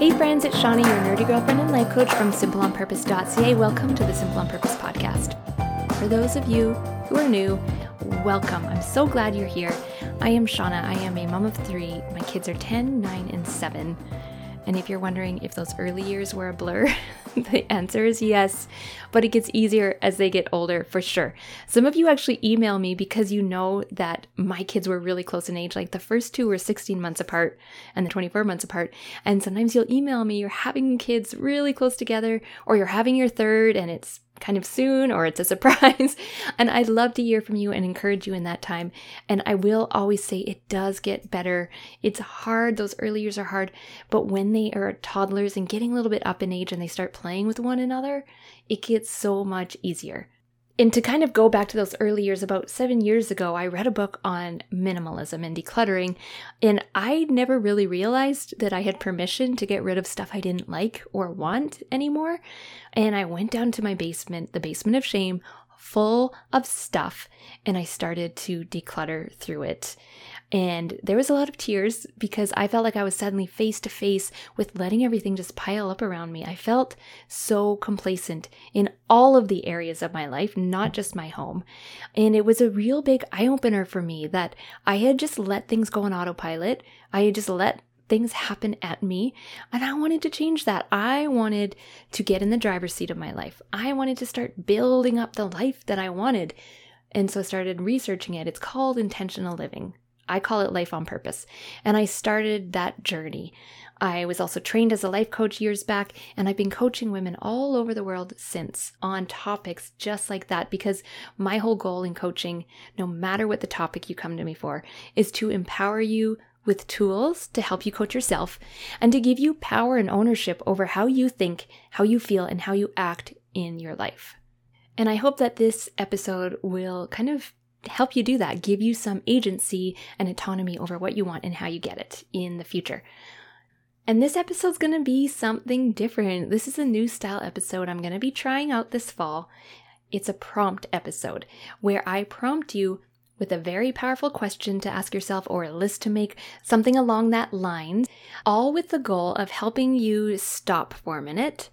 Hey friends, it's Shauna, your nerdy girlfriend and life coach from simpleonpurpose.ca. Welcome to the Simple on Purpose podcast. For those of you who are new, welcome. I'm so glad you're here. I am Shauna. I am a mom of three. My kids are 10, 9, and 7. And if you're wondering if those early years were a blur, the answer is yes, but it gets easier as they get older for sure. Some of you actually email me because you know that my kids were really close in age. Like the first two were 16 months apart and the 24 months apart. And sometimes you'll email me, you're having kids really close together, or you're having your third and it's kind of soon or it's a surprise. and I'd love to hear from you and encourage you in that time. And I will always say it does get better. It's hard, those early years are hard, but when they are toddlers and getting a little bit up in age and they start playing with one another, it gets so much easier. And to kind of go back to those early years, about seven years ago, I read a book on minimalism and decluttering, and I never really realized that I had permission to get rid of stuff I didn't like or want anymore. And I went down to my basement, the basement of shame, full of stuff, and I started to declutter through it. And there was a lot of tears because I felt like I was suddenly face to face with letting everything just pile up around me. I felt so complacent in all of the areas of my life, not just my home. And it was a real big eye opener for me that I had just let things go on autopilot. I had just let things happen at me. And I wanted to change that. I wanted to get in the driver's seat of my life. I wanted to start building up the life that I wanted. And so I started researching it. It's called intentional living. I call it life on purpose. And I started that journey. I was also trained as a life coach years back, and I've been coaching women all over the world since on topics just like that because my whole goal in coaching, no matter what the topic you come to me for, is to empower you with tools to help you coach yourself and to give you power and ownership over how you think, how you feel, and how you act in your life. And I hope that this episode will kind of help you do that, give you some agency and autonomy over what you want and how you get it in the future. And this episode's going to be something different. This is a new style episode I'm going to be trying out this fall. It's a prompt episode where I prompt you with a very powerful question to ask yourself or a list to make, something along that line, all with the goal of helping you stop for a minute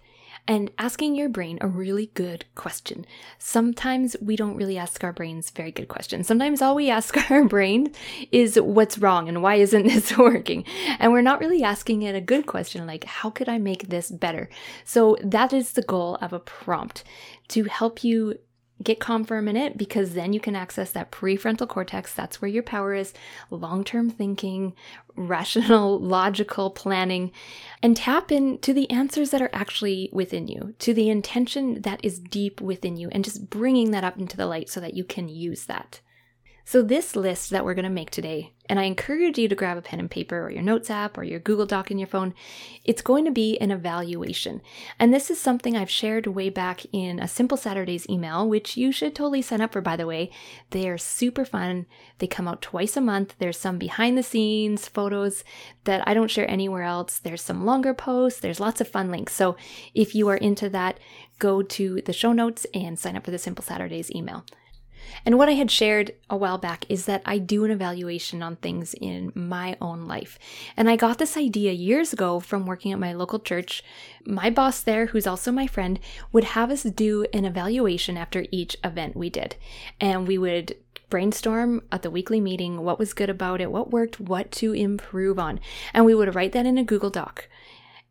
and asking your brain a really good question. Sometimes we don't really ask our brains very good questions. Sometimes all we ask our brain is what's wrong and why isn't this working? And we're not really asking it a good question like, how could I make this better? So that is the goal of a prompt to help you get calm for a minute because then you can access that prefrontal cortex. That's where your power is long term thinking, rational, logical planning, and tap into the answers that are actually within you, to the intention that is deep within you, and just bringing that up into the light so that you can use that. So, this list that we're going to make today, and I encourage you to grab a pen and paper or your notes app or your Google Doc in your phone, it's going to be an evaluation. And this is something I've shared way back in a Simple Saturdays email, which you should totally sign up for, by the way. They are super fun. They come out twice a month. There's some behind the scenes photos that I don't share anywhere else. There's some longer posts. There's lots of fun links. So, if you are into that, go to the show notes and sign up for the Simple Saturdays email. And what I had shared a while back is that I do an evaluation on things in my own life. And I got this idea years ago from working at my local church. My boss there, who's also my friend, would have us do an evaluation after each event we did. And we would brainstorm at the weekly meeting what was good about it, what worked, what to improve on. And we would write that in a Google Doc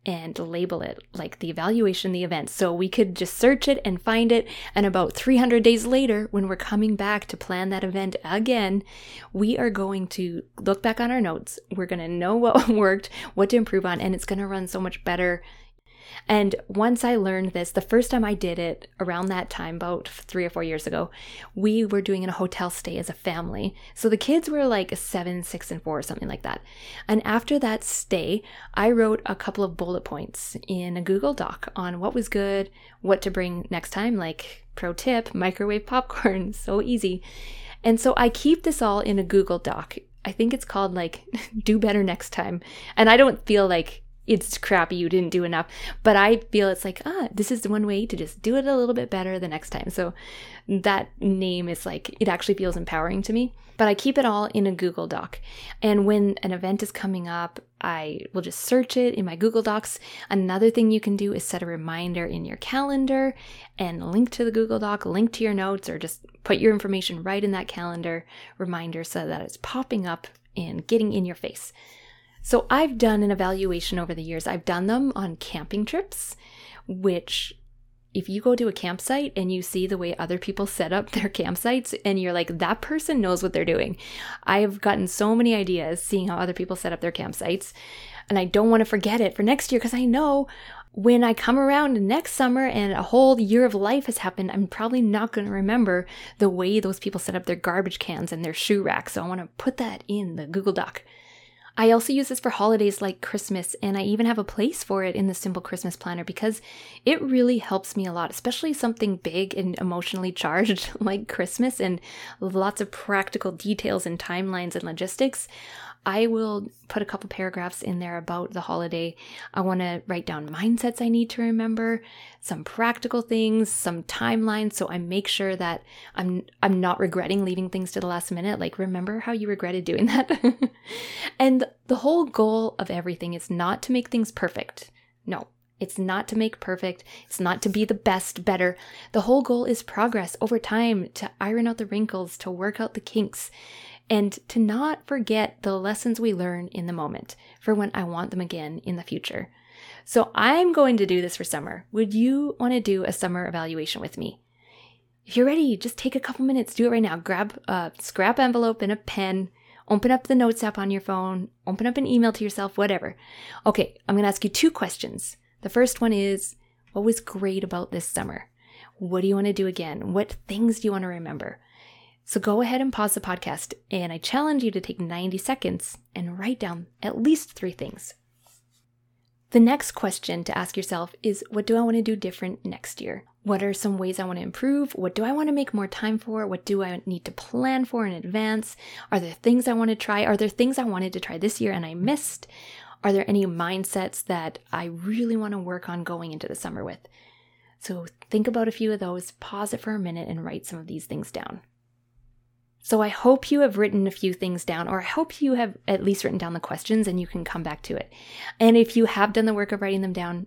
and label it like the evaluation, the event. So we could just search it and find it. And about 300 days later, when we're coming back to plan that event again, we are going to look back on our notes. We're going to know what worked, what to improve on, and it's going to run so much better and once I learned this, the first time I did it around that time, about three or four years ago, we were doing a hotel stay as a family. So the kids were like seven, six, and four, or something like that. And after that stay, I wrote a couple of bullet points in a Google Doc on what was good, what to bring next time, like pro tip microwave popcorn, so easy. And so I keep this all in a Google Doc. I think it's called like do better next time. And I don't feel like it's crappy, you didn't do enough. But I feel it's like, ah, this is one way to just do it a little bit better the next time. So that name is like, it actually feels empowering to me. But I keep it all in a Google Doc. And when an event is coming up, I will just search it in my Google Docs. Another thing you can do is set a reminder in your calendar and link to the Google Doc, link to your notes, or just put your information right in that calendar reminder so that it's popping up and getting in your face. So I've done an evaluation over the years. I've done them on camping trips, which if you go to a campsite and you see the way other people set up their campsites and you're like that person knows what they're doing. I have gotten so many ideas seeing how other people set up their campsites and I don't want to forget it for next year because I know when I come around next summer and a whole year of life has happened, I'm probably not going to remember the way those people set up their garbage cans and their shoe racks. So I want to put that in the Google Doc. I also use this for holidays like Christmas, and I even have a place for it in the Simple Christmas Planner because it really helps me a lot, especially something big and emotionally charged like Christmas and lots of practical details and timelines and logistics. I will put a couple paragraphs in there about the holiday. I want to write down mindsets I need to remember, some practical things, some timelines so I make sure that I'm I'm not regretting leaving things to the last minute. Like remember how you regretted doing that? and the whole goal of everything is not to make things perfect. No, it's not to make perfect. It's not to be the best, better. The whole goal is progress over time to iron out the wrinkles, to work out the kinks and to not forget the lessons we learn in the moment for when I want them again in the future. So I'm going to do this for summer. Would you want to do a summer evaluation with me? If you're ready, just take a couple minutes, do it right now. Grab a scrap envelope and a pen, open up the notes app on your phone, open up an email to yourself, whatever. Okay, I'm going to ask you two questions. The first one is What was great about this summer? What do you want to do again? What things do you want to remember? So go ahead and pause the podcast, and I challenge you to take 90 seconds and write down at least three things. The next question to ask yourself is What do I want to do different next year? What are some ways I want to improve? What do I want to make more time for? What do I need to plan for in advance? Are there things I want to try? Are there things I wanted to try this year and I missed? Are there any mindsets that I really want to work on going into the summer with? So think about a few of those, pause it for a minute, and write some of these things down. So I hope you have written a few things down, or I hope you have at least written down the questions and you can come back to it. And if you have done the work of writing them down,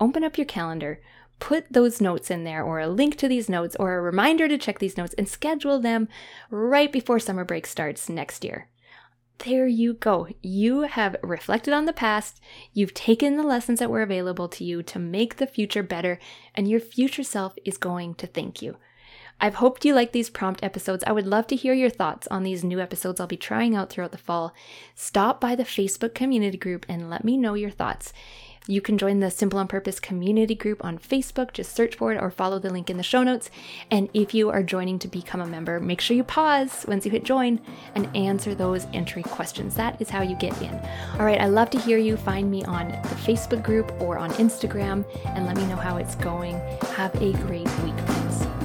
open up your calendar, put those notes in there, or a link to these notes, or a reminder to check these notes, and schedule them right before summer break starts next year. There you go. You have reflected on the past, you've taken the lessons that were available to you to make the future better, and your future self is going to thank you. I've hoped you like these prompt episodes. I would love to hear your thoughts on these new episodes I'll be trying out throughout the fall. Stop by the Facebook community group and let me know your thoughts. You can join the Simple on Purpose community group on Facebook. Just search for it or follow the link in the show notes. And if you are joining to become a member, make sure you pause once you hit join and answer those entry questions. That is how you get in. All right, I love to hear you. Find me on the Facebook group or on Instagram and let me know how it's going. Have a great week.